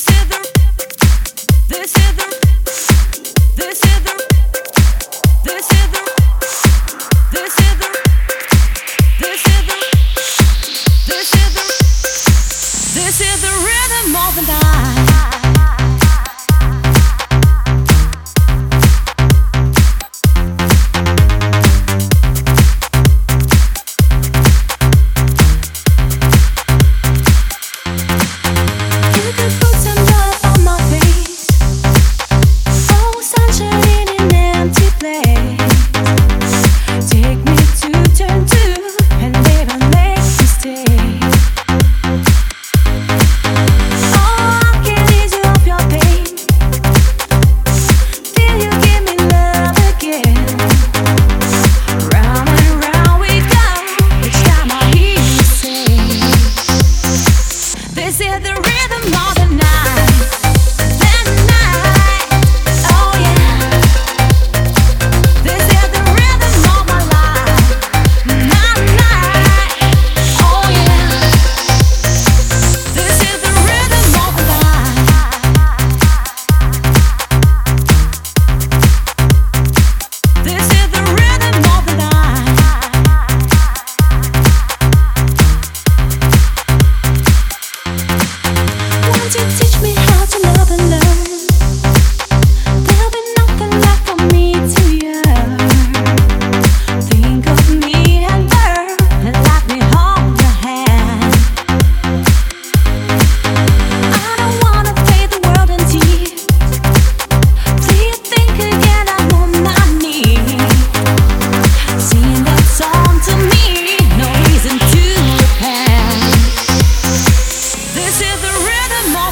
This is the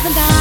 haven't I?